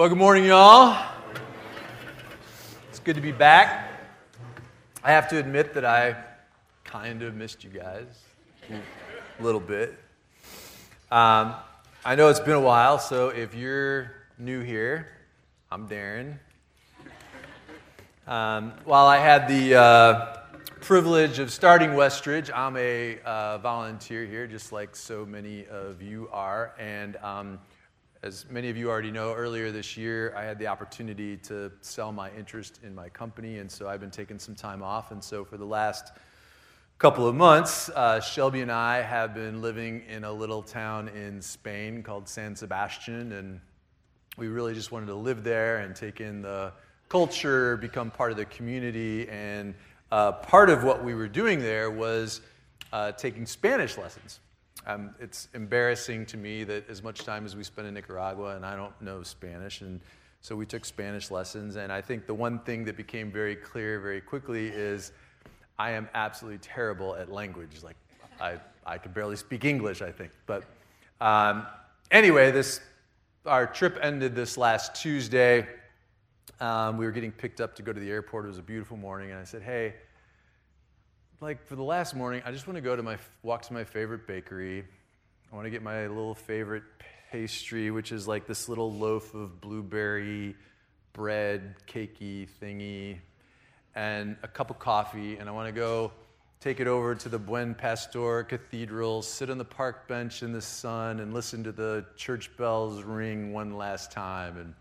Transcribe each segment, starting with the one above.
Well, good morning, y'all. It's good to be back. I have to admit that I kind of missed you guys a little bit. Um, I know it's been a while, so if you're new here, I'm Darren. Um, while I had the uh, privilege of starting Westridge, I'm a uh, volunteer here, just like so many of you are. And um, as many of you already know, earlier this year, I had the opportunity to sell my interest in my company, and so I've been taking some time off. And so for the last couple of months, uh, Shelby and I have been living in a little town in Spain called San Sebastian, and we really just wanted to live there and take in the culture, become part of the community. And uh, part of what we were doing there was uh, taking Spanish lessons. Um, it's embarrassing to me that as much time as we spend in Nicaragua and I don't know Spanish, and so we took Spanish lessons. And I think the one thing that became very clear very quickly is I am absolutely terrible at language. Like I, I could barely speak English, I think. But um, anyway, this our trip ended this last Tuesday. Um, we were getting picked up to go to the airport. It was a beautiful morning, and I said, "Hey." Like for the last morning, I just want to go to my walk to my favorite bakery. I want to get my little favorite pastry, which is like this little loaf of blueberry bread, cakey thingy, and a cup of coffee. And I want to go take it over to the Buen Pastor Cathedral, sit on the park bench in the sun, and listen to the church bells ring one last time. And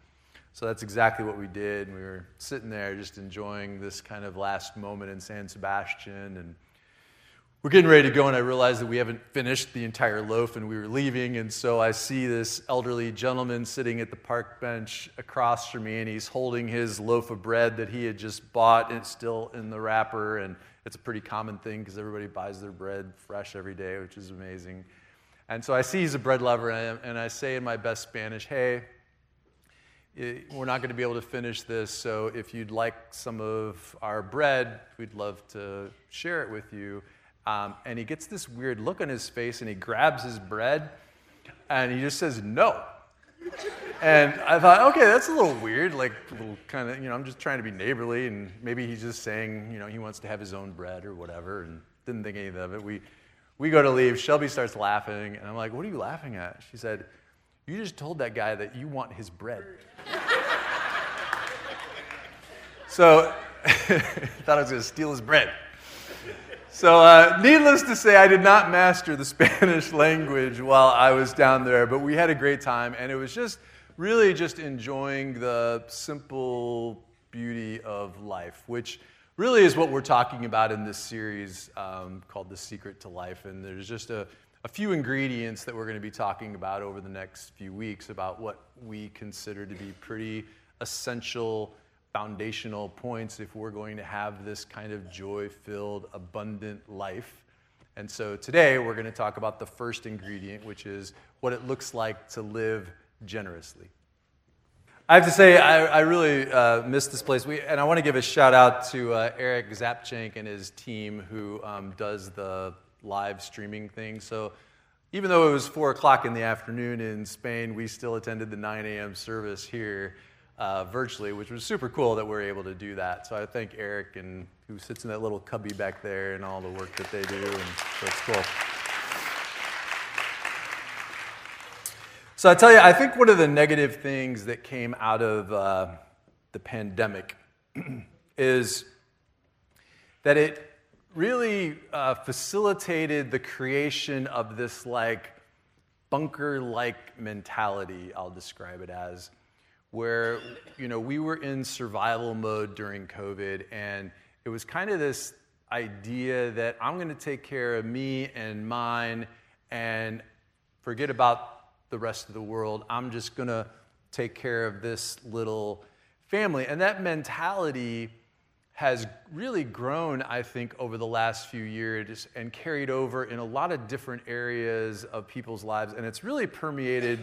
so that's exactly what we did. We were sitting there just enjoying this kind of last moment in San Sebastian. And we're getting ready to go, and I realized that we haven't finished the entire loaf and we were leaving. And so I see this elderly gentleman sitting at the park bench across from me, and he's holding his loaf of bread that he had just bought, and it's still in the wrapper. And it's a pretty common thing because everybody buys their bread fresh every day, which is amazing. And so I see he's a bread lover, and I, and I say in my best Spanish, hey, we're not going to be able to finish this, so if you'd like some of our bread, we'd love to share it with you. Um, and he gets this weird look on his face and he grabs his bread and he just says, no. And I thought, okay, that's a little weird, like a little kind of, you know, I'm just trying to be neighborly and maybe he's just saying, you know, he wants to have his own bread or whatever and didn't think anything of it. We, we go to leave. Shelby starts laughing and I'm like, what are you laughing at? She said, you just told that guy that you want his bread. so, thought I was going to steal his bread. So, uh, needless to say, I did not master the Spanish language while I was down there, but we had a great time, and it was just really just enjoying the simple beauty of life, which really is what we're talking about in this series um, called The Secret to Life. And there's just a a few ingredients that we're going to be talking about over the next few weeks about what we consider to be pretty essential foundational points if we're going to have this kind of joy filled, abundant life. And so today we're going to talk about the first ingredient, which is what it looks like to live generously. I have to say, I, I really uh, miss this place. We, and I want to give a shout out to uh, Eric Zapchenk and his team who um, does the live streaming thing. So even though it was 4 o'clock in the afternoon in Spain, we still attended the 9 a.m. service here uh, virtually, which was super cool that we're able to do that. So I thank Eric and who sits in that little cubby back there and all the work that they do, and so it's cool. So I tell you, I think one of the negative things that came out of uh, the pandemic is that it really uh, facilitated the creation of this like bunker like mentality, I'll describe it as, where you know we were in survival mode during COVID, and it was kind of this idea that I'm going to take care of me and mine and forget about the rest of the world. I'm just going to take care of this little family. And that mentality has really grown, I think, over the last few years and carried over in a lot of different areas of people's lives. And it's really permeated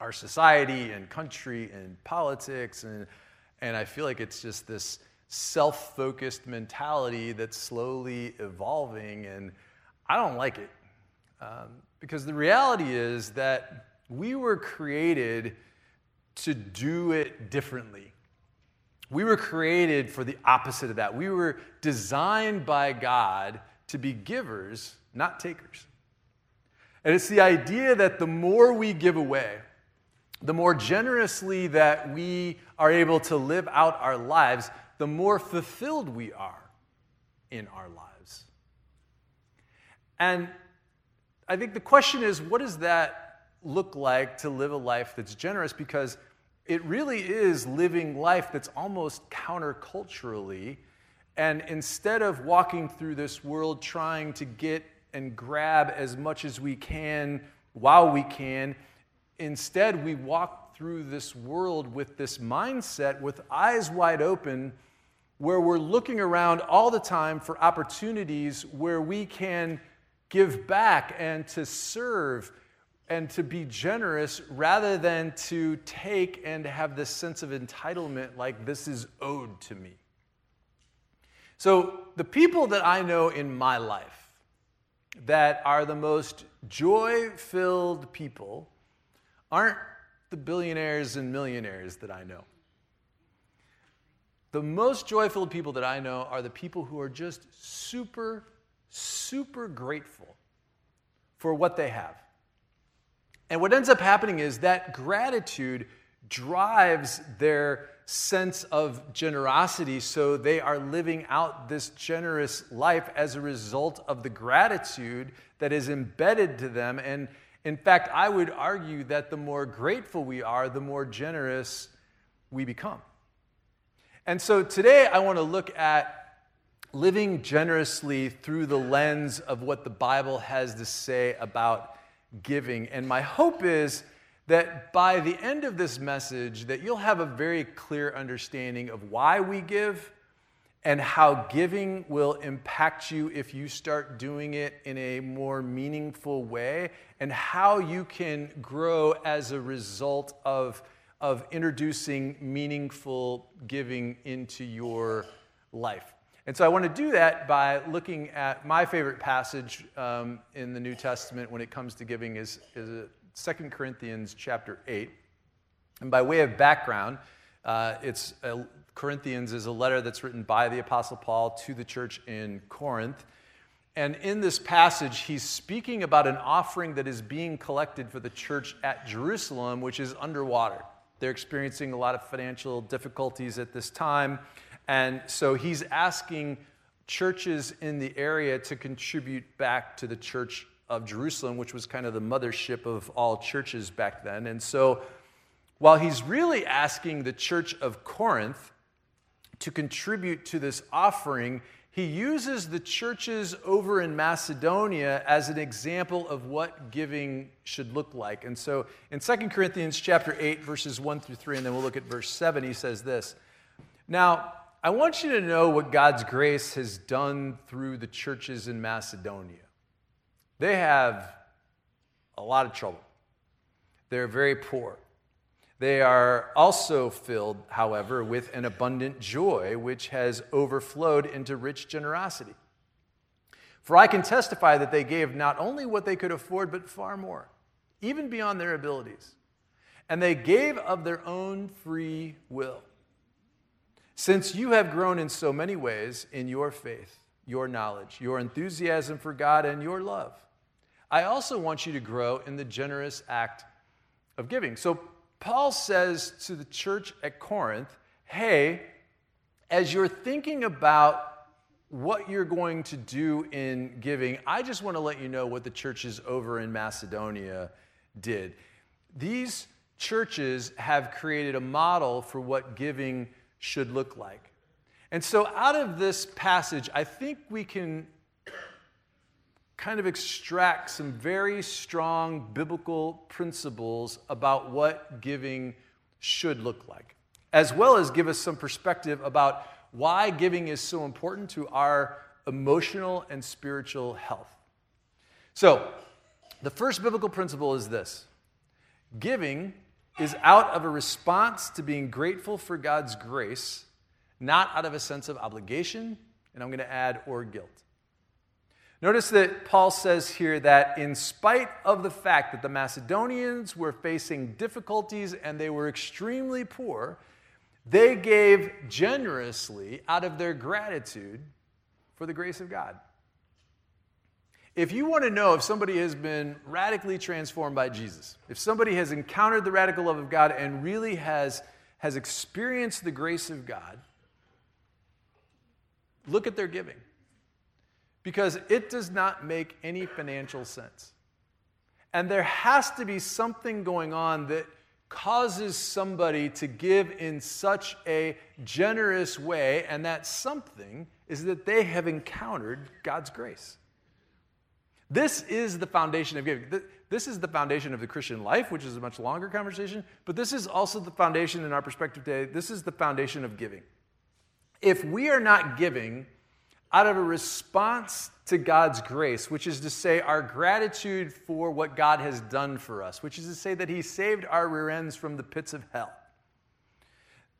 our society and country and politics. And, and I feel like it's just this self focused mentality that's slowly evolving. And I don't like it. Um, because the reality is that we were created to do it differently. We were created for the opposite of that. We were designed by God to be givers, not takers. And it's the idea that the more we give away, the more generously that we are able to live out our lives, the more fulfilled we are in our lives. And I think the question is what does that look like to live a life that's generous? Because it really is living life that's almost counterculturally. And instead of walking through this world trying to get and grab as much as we can while we can, instead we walk through this world with this mindset with eyes wide open where we're looking around all the time for opportunities where we can give back and to serve and to be generous rather than to take and have this sense of entitlement like this is owed to me. So, the people that I know in my life that are the most joy filled people aren't the billionaires and millionaires that I know. The most joyful people that I know are the people who are just super, super grateful for what they have. And what ends up happening is that gratitude drives their sense of generosity, so they are living out this generous life as a result of the gratitude that is embedded to them. And in fact, I would argue that the more grateful we are, the more generous we become. And so today I want to look at living generously through the lens of what the Bible has to say about giving. And my hope is that by the end of this message that you'll have a very clear understanding of why we give and how giving will impact you if you start doing it in a more meaningful way and how you can grow as a result of of introducing meaningful giving into your life. And so I want to do that by looking at my favorite passage um, in the New Testament when it comes to giving is, is 2 Corinthians chapter 8. And by way of background, uh, it's Corinthians is a letter that's written by the Apostle Paul to the church in Corinth. And in this passage, he's speaking about an offering that is being collected for the church at Jerusalem, which is underwater. They're experiencing a lot of financial difficulties at this time. And so he's asking churches in the area to contribute back to the church of Jerusalem, which was kind of the mothership of all churches back then. And so while he's really asking the church of Corinth to contribute to this offering, he uses the churches over in Macedonia as an example of what giving should look like. And so in 2 Corinthians chapter 8 verses 1 through 3 and then we'll look at verse 7 he says this. Now, I want you to know what God's grace has done through the churches in Macedonia. They have a lot of trouble. They're very poor. They are also filled, however, with an abundant joy which has overflowed into rich generosity. For I can testify that they gave not only what they could afford, but far more, even beyond their abilities. And they gave of their own free will. Since you have grown in so many ways in your faith, your knowledge, your enthusiasm for God, and your love, I also want you to grow in the generous act of giving. So, Paul says to the church at Corinth, hey, as you're thinking about what you're going to do in giving, I just want to let you know what the churches over in Macedonia did. These churches have created a model for what giving should look like. And so, out of this passage, I think we can kind of extract some very strong biblical principles about what giving should look like, as well as give us some perspective about why giving is so important to our emotional and spiritual health. So, the first biblical principle is this giving is out of a response to being grateful for God's grace, not out of a sense of obligation, and I'm going to add, or guilt. Notice that Paul says here that in spite of the fact that the Macedonians were facing difficulties and they were extremely poor, they gave generously out of their gratitude for the grace of God. If you want to know if somebody has been radically transformed by Jesus, if somebody has encountered the radical love of God and really has, has experienced the grace of God, look at their giving. Because it does not make any financial sense. And there has to be something going on that causes somebody to give in such a generous way, and that something is that they have encountered God's grace. This is the foundation of giving. This is the foundation of the Christian life, which is a much longer conversation, but this is also the foundation in our perspective today. This is the foundation of giving. If we are not giving out of a response to God's grace, which is to say, our gratitude for what God has done for us, which is to say that He saved our rear ends from the pits of hell.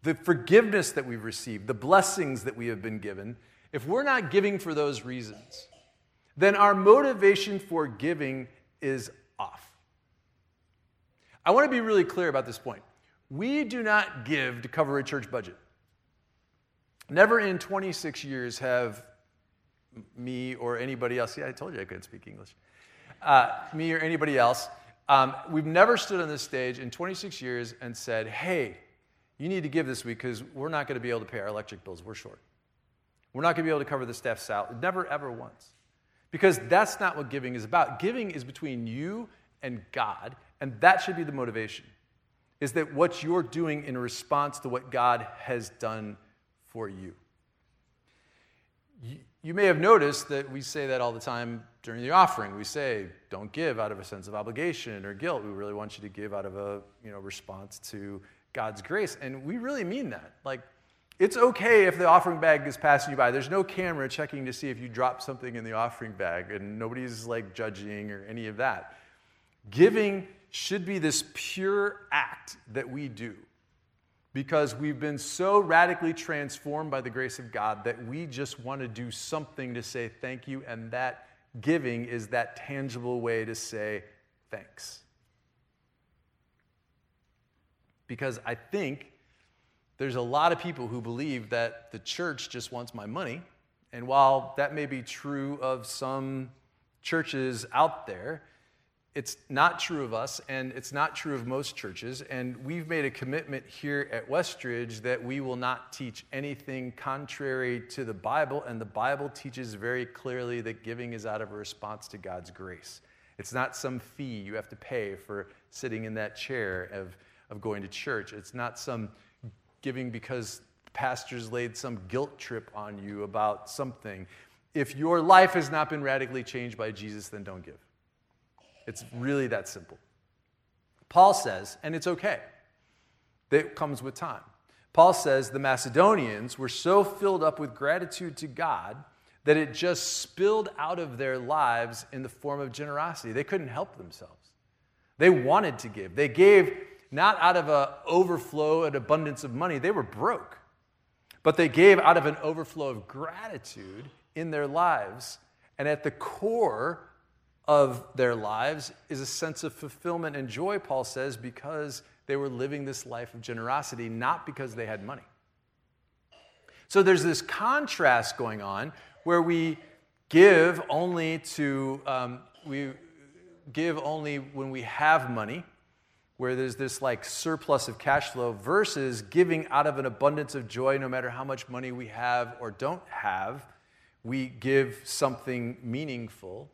The forgiveness that we've received, the blessings that we have been given, if we're not giving for those reasons, then our motivation for giving is off. I want to be really clear about this point. We do not give to cover a church budget. Never in 26 years have me or anybody else, yeah, I told you I couldn't speak English, uh, me or anybody else, um, we've never stood on this stage in 26 years and said, hey, you need to give this week because we're not going to be able to pay our electric bills. We're short. We're not going to be able to cover the staff's salary. Never, ever once. Because that's not what giving is about. Giving is between you and God, and that should be the motivation. Is that what you're doing in response to what God has done for you. you may have noticed that we say that all the time during the offering. We say, don't give out of a sense of obligation or guilt. We really want you to give out of a you know, response to God's grace. And we really mean that. Like, it's okay if the offering bag is passing you by. There's no camera checking to see if you drop something in the offering bag, and nobody's like judging or any of that. Giving should be this pure act that we do because we've been so radically transformed by the grace of God that we just want to do something to say thank you, and that giving is that tangible way to say thanks. Because I think there's a lot of people who believe that the church just wants my money, and while that may be true of some churches out there, it's not true of us, and it's not true of most churches. And we've made a commitment here at Westridge that we will not teach anything contrary to the Bible. And the Bible teaches very clearly that giving is out of a response to God's grace. It's not some fee you have to pay for sitting in that chair of, of going to church. It's not some giving because pastors laid some guilt trip on you about something. If your life has not been radically changed by Jesus, then don't give. It's really that simple. Paul says, and it's okay, that comes with time. Paul says the Macedonians were so filled up with gratitude to God that it just spilled out of their lives in the form of generosity. They couldn't help themselves. They wanted to give. They gave not out of an overflow and abundance of money, they were broke. But they gave out of an overflow of gratitude in their lives. And at the core of their lives is a sense of fulfillment and joy, Paul says, because they were living this life of generosity, not because they had money. So there's this contrast going on where we give only to, um, we give only when we have money, where there's this like surplus of cash flow, versus giving out of an abundance of joy no matter how much money we have or don't have. We give something meaningful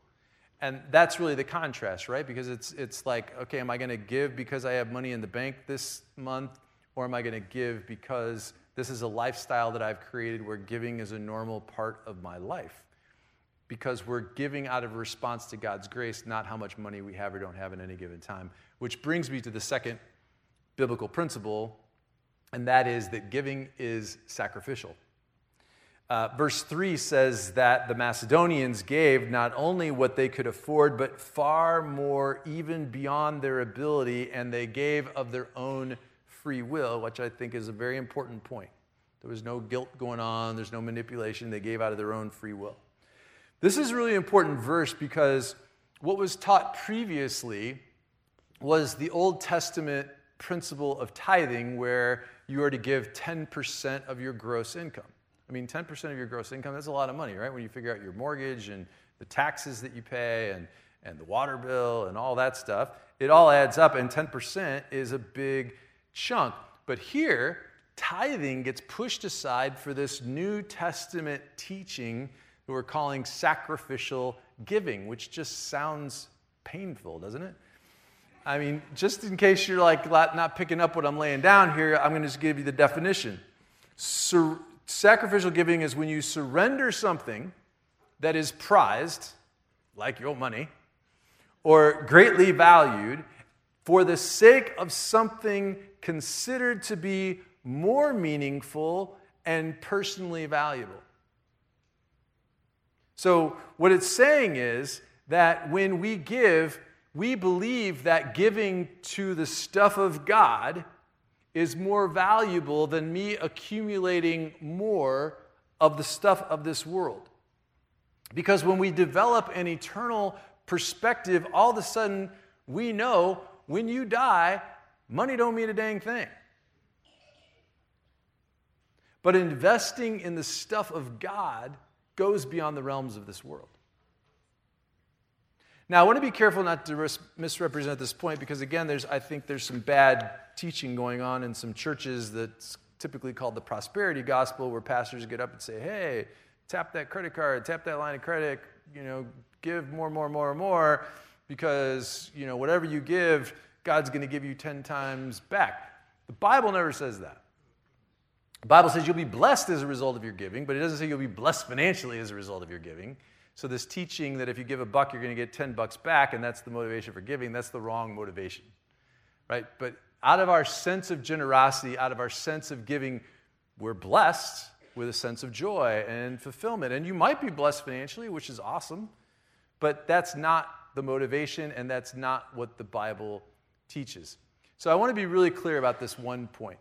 and that's really the contrast, right? Because it's, it's like, okay, am I going to give because I have money in the bank this month? Or am I going to give because this is a lifestyle that I've created where giving is a normal part of my life? Because we're giving out of response to God's grace, not how much money we have or don't have at any given time. Which brings me to the second biblical principle, and that is that giving is sacrificial. Uh, verse 3 says that the Macedonians gave not only what they could afford, but far more, even beyond their ability, and they gave of their own free will, which I think is a very important point. There was no guilt going on, there's no manipulation. They gave out of their own free will. This is a really important verse because what was taught previously was the Old Testament principle of tithing, where you are to give 10% of your gross income. I mean, 10% of your gross income, that's a lot of money, right? When you figure out your mortgage and the taxes that you pay and, and the water bill and all that stuff, it all adds up, and 10% is a big chunk. But here, tithing gets pushed aside for this New Testament teaching that we're calling sacrificial giving, which just sounds painful, doesn't it? I mean, just in case you're like not picking up what I'm laying down here, I'm going to just give you the definition. Sur- sacrificial giving is when you surrender something that is prized, like your money, or greatly valued, for the sake of something considered to be more meaningful and personally valuable. So, what it's saying is that when we give, we believe that giving to the stuff of God is more valuable than me accumulating more of the stuff of this world. Because when we develop an eternal perspective, all of a sudden we know when you die, money don't mean a dang thing. But investing in the stuff of God goes beyond the realms of this world. Now, I want to be careful not to misrepresent this point because, again, there's, I think there's some bad teaching going on in some churches that's typically called the prosperity gospel, where pastors get up and say, hey, tap that credit card, tap that line of credit, you know, give more, more, more, more, because, you know, whatever you give, God's going to give you 10 times back. The Bible never says that. The Bible says you'll be blessed as a result of your giving, but it doesn't say you'll be blessed financially as a result of your giving. So, this teaching that if you give a buck, you're going to get 10 bucks back, and that's the motivation for giving, that's the wrong motivation. Right? But out of our sense of generosity, out of our sense of giving, we're blessed with a sense of joy and fulfillment. And you might be blessed financially, which is awesome, but that's not the motivation, and that's not what the Bible teaches. So, I want to be really clear about this one point.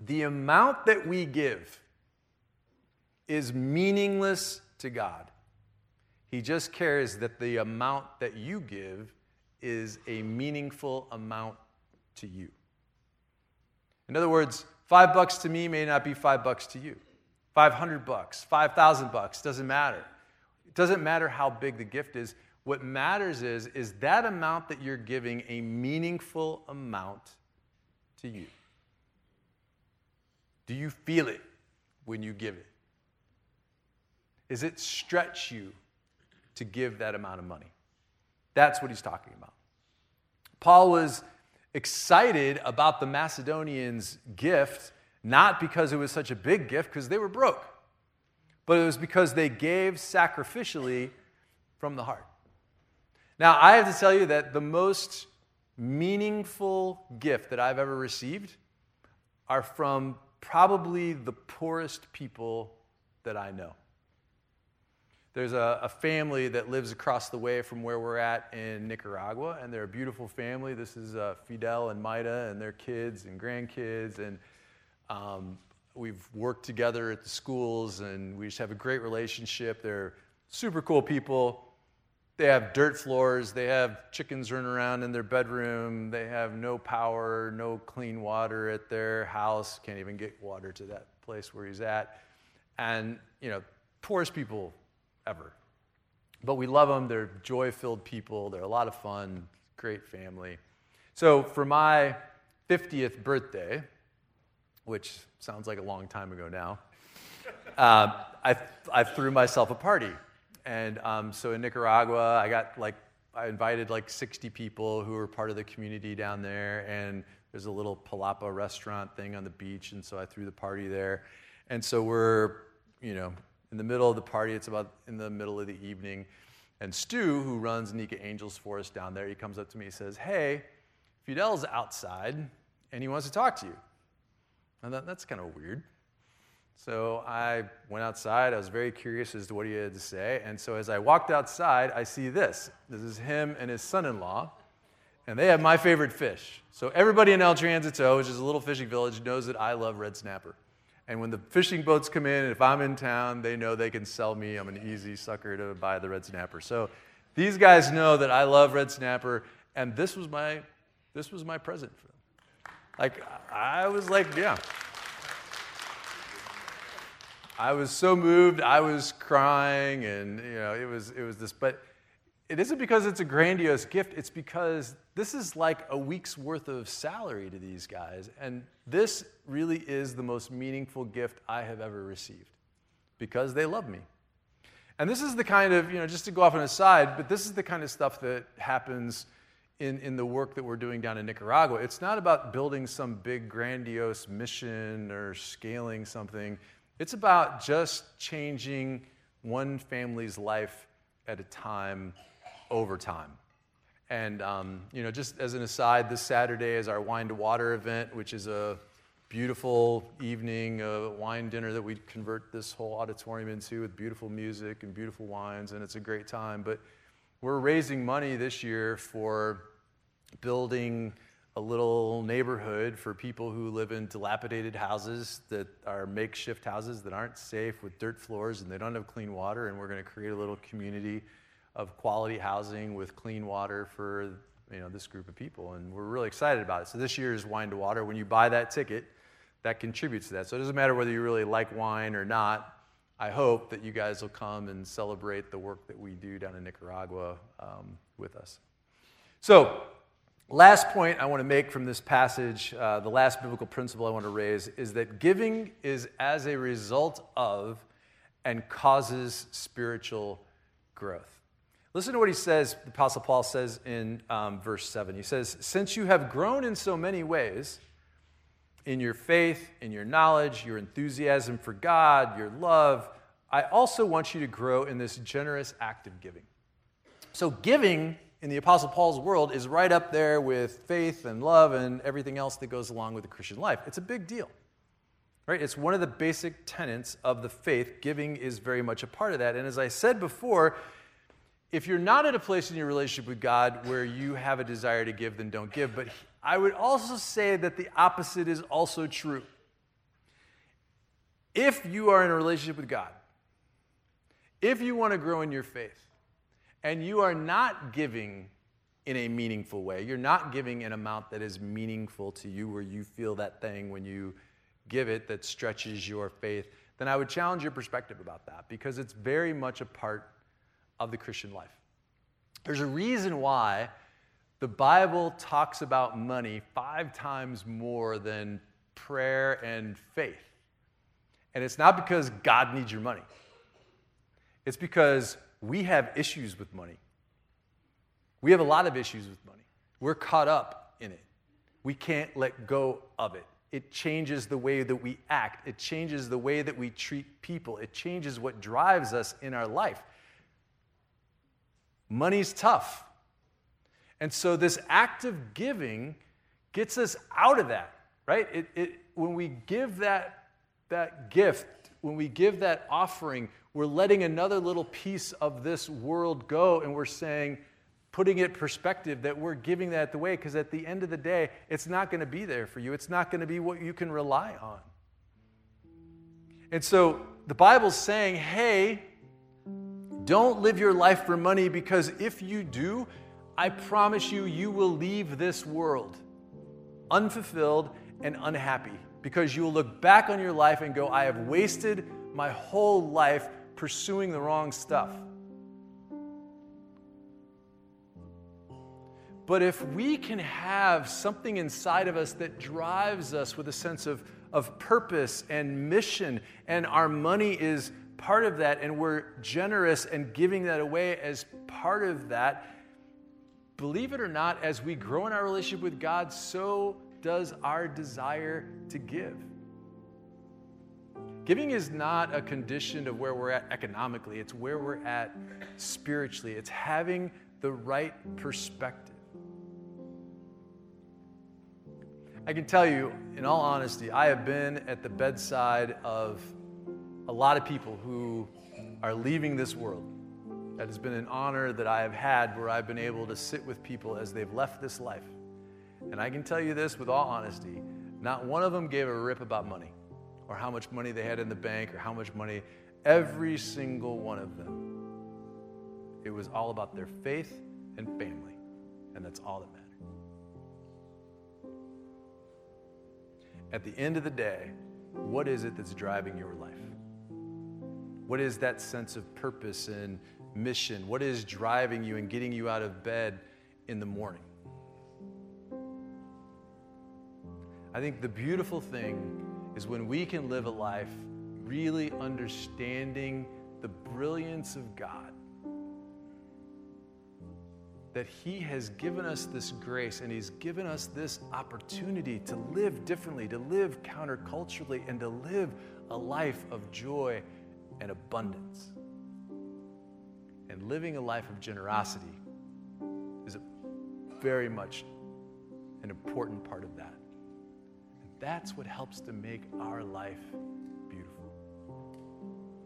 The amount that we give is meaningless to God. He just cares that the amount that you give is a meaningful amount to you. In other words, five bucks to me may not be five bucks to you. 500 bucks, 5,000 bucks, doesn't matter. It doesn't matter how big the gift is. What matters is, is that amount that you're giving a meaningful amount to you? Do you feel it when you give it? Is it stretch you to give that amount of money? That's what he's talking about. Paul was excited about the Macedonians' gift, not because it was such a big gift, because they were broke, but it was because they gave sacrificially from the heart. Now, I have to tell you that the most meaningful gift that I've ever received are from probably the poorest people that I know. There's a, a, family that lives across the way from where we're at in Nicaragua, and they're a beautiful family. This is uh, Fidel and Maida and their kids and grandkids, and um, we've worked together at the schools, and we just have a great relationship. They're super cool people. They have dirt floors. They have chickens running around in their bedroom. They have no power, no clean water at their house. Can't even get water to that place where he's at. And, you know, poorest people ever. But we love them. They're joy filled people. They're a lot of fun, great family. So for my 50th birthday, which sounds like a long time ago now, uh, I, I threw myself a party. And um, so in Nicaragua, I got like, I invited like 60 people who were part of the community down there. And there's a little palapa restaurant thing on the beach. And so I threw the party there. And so we're, you know, in the middle of the party. It's about in the middle of the evening. And Stu, who runs Nika Angels for us down there, he comes up to me and says, Hey, Fidel's outside and he wants to talk to you. And thought, that's kind of weird. So I went outside. I was very curious as to what he had to say. And so as I walked outside, I see this. This is him and his son in law. And they have my favorite fish. So everybody in El Transito, which is a little fishing village, knows that I love red snapper. And when the fishing boats come in, if I'm in town, they know they can sell me. I'm an easy sucker to buy the red snapper. So these guys know that I love red snapper, and this was my, this was my present for them. Like, I was like, yeah. I was so moved. I was crying, and you know, it was it was this. But it isn't because it's a grandiose gift. It's because this is like a week's worth of salary to these guys, and this really is the most meaningful gift I have ever received, because they love me. And this is the kind of you know, just to go off on a side, but this is the kind of stuff that happens. In, in the work that we're doing down in Nicaragua. It's not about building some big, grandiose mission or scaling something. It's about just changing one family's life at a time over time. And, um, you know, just as an aside, this Saturday is our Wine to Water event, which is a beautiful evening, a wine dinner that we convert this whole auditorium into with beautiful music and beautiful wines, and it's a great time. But we're raising money this year for building a little neighborhood for people who live in dilapidated houses that are makeshift houses that aren't safe with dirt floors and they don't have clean water. And we're going to create a little community of quality housing with clean water for you know this group of people. And we're really excited about it. So this year's Wine to Water. When you buy that ticket, that contributes to that. So it doesn't matter whether you really like wine or not. I hope that you guys will come and celebrate the work that we do down in Nicaragua um, with us. So Last point I want to make from this passage, uh, the last biblical principle I want to raise, is that giving is as a result of and causes spiritual growth. Listen to what he says, the Apostle Paul says in um, verse 7. He says, Since you have grown in so many ways, in your faith, in your knowledge, your enthusiasm for God, your love, I also want you to grow in this generous act of giving. So, giving in the Apostle Paul's world is right up there with faith and love and everything else that goes along with the Christian life. It's a big deal. Right? It's one of the basic tenets of the faith. Giving is very much a part of that. And as I said before, if you're not at a place in your relationship with God where you have a desire to give, then don't give. But I would also say that the opposite is also true. If you are in a relationship with God, if you want to grow in your faith, and you are not giving in a meaningful way, you're not giving an amount that is meaningful to you, where you feel that thing when you give it that stretches your faith, then I would challenge your perspective about that because it's very much a part of the Christian life. There's a reason why the Bible talks about money five times more than prayer and faith. And it's not because God needs your money, it's because we have issues with money. We have a lot of issues with money. We're caught up in it. We can't let go of it. It changes the way that we act, it changes the way that we treat people, it changes what drives us in our life. Money's tough. And so, this act of giving gets us out of that, right? It, it, when we give that, that gift, when we give that offering, we're letting another little piece of this world go and we're saying, putting it perspective that we're giving that away because at the end of the day, it's not going to be there for you. It's not going to be what you can rely on. And so the Bible's saying, hey, don't live your life for money because if you do, I promise you, you will leave this world unfulfilled and unhappy because you will look back on your life and go, I have wasted my whole life pursuing the wrong stuff. But if we can have something inside of us that drives us with a sense of, of purpose and mission, and our money is part of that, and we're generous and giving that away as part of that, believe it or not, as we grow in our relationship with God, so does our desire to give. Giving is not a condition of where we're at economically, it's where we're at spiritually. It's having the right perspective. I can tell you, in all honesty, I have been at the bedside of a lot of people who are leaving this world. That has been an honor that I have had where I've been able to sit with people as they've left this life. And I can tell you this with all honesty not one of them gave a rip about money. Or how much money they had in the bank or how much money. Every single one of them, it was all about their faith and family. And that's all that mattered. At the end of the day, what is it that's driving your life? What is that sense of purpose and mission? What is driving you and getting you out of bed in the morning? I think the beautiful thing is when we can live a life really understanding the brilliance of God. That He has given us this grace and He's given us this opportunity to live differently, to live counterculturally, and to live a life of joy and abundance. And living a life of generosity is very much an important part of that. That's what helps to make our life